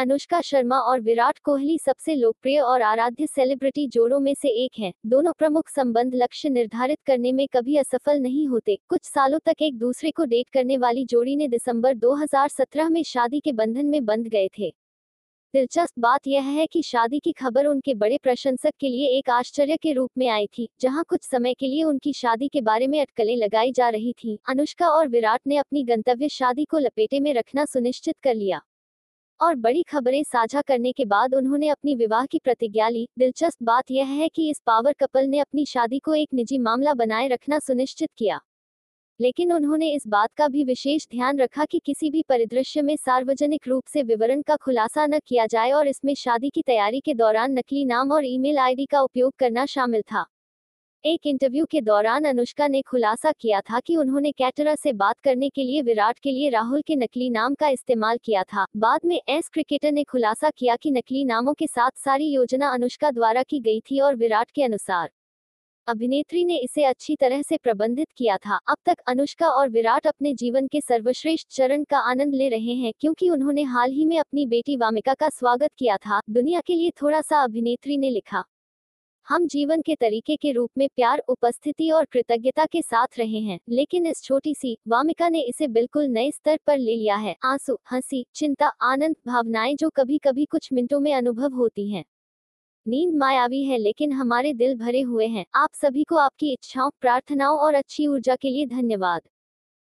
अनुष्का शर्मा और विराट कोहली सबसे लोकप्रिय और आराध्य सेलिब्रिटी जोड़ों में से एक हैं। दोनों प्रमुख संबंध लक्ष्य निर्धारित करने में कभी असफल नहीं होते। कुछ सालों तक एक दूसरे को डेट करने वाली जोड़ी ने दिसंबर 2017 में शादी के बंधन में बंध गए थे। दिलचस्प बात यह है कि शादी की खबर उनके बड़े प्रशंसक के लिए एक आश्चर्य के रूप में आई थी, जहाँ कुछ समय के लिए उनकी शादी के बारे में अटकलें लगाई जा रही थी। अनुष्का और विराट ने अपनी गंतव्य शादी को लपेटे में रखना सुनिश्चित कर लिया। और बड़ी खबरें साझा करने के बाद उन्होंने अपनी विवाह की प्रतिज्ञा ली। दिलचस्प बात यह है कि इस पावर कपल ने अपनी शादी को एक निजी मामला बनाए रखना सुनिश्चित किया। लेकिन उन्होंने इस बात का भी विशेष ध्यान रखा कि किसी भी परिदृश्य में सार्वजनिक रूप से विवरण का खुलासा न किया जाए और इसमें शादी की तैयारी के दौरान नकली नाम और ईमेल आईडी का उपयोग करना शामिल था। एक इंटरव्यू के दौरान अनुष्का ने खुलासा किया था कि उन्होंने कैटरा से बात करने के लिए, विराट के लिए राहुल के नकली नाम का इस्तेमाल किया था। बाद में एस क्रिकेटर ने खुलासा किया कि नकली नामों के साथ सारी योजना अनुष्का द्वारा की गई थी और विराट के अनुसार अभिनेत्री ने इसे अच्छी तरह से प्रबंधित किया था। अब तक अनुष्का और विराट अपने जीवन के सर्वश्रेष्ठ चरण का आनंद ले रहे हैं क्योंकि उन्होंने हाल ही में अपनी बेटी वामिका का स्वागत किया था। दुनिया के लिए थोड़ा सा अभिनेत्री ने लिखा। हम जीवन के तरीके के रूप में प्यार, उपस्थिति और कृतज्ञता के साथ रहे हैं, लेकिन इस छोटी सी वामिका ने इसे बिल्कुल नए स्तर पर ले लिया है। आँसू, हँसी, चिंता, आनंद, भावनाएँ जो कभी कभी कुछ मिनटों में अनुभव होती हैं। नींद मायावी है, लेकिन हमारे दिल भरे हुए हैं। आप सभी को आपकी इच्छाओं, प्रार्थनाओं और अच्छी ऊर्जा के लिए धन्यवाद।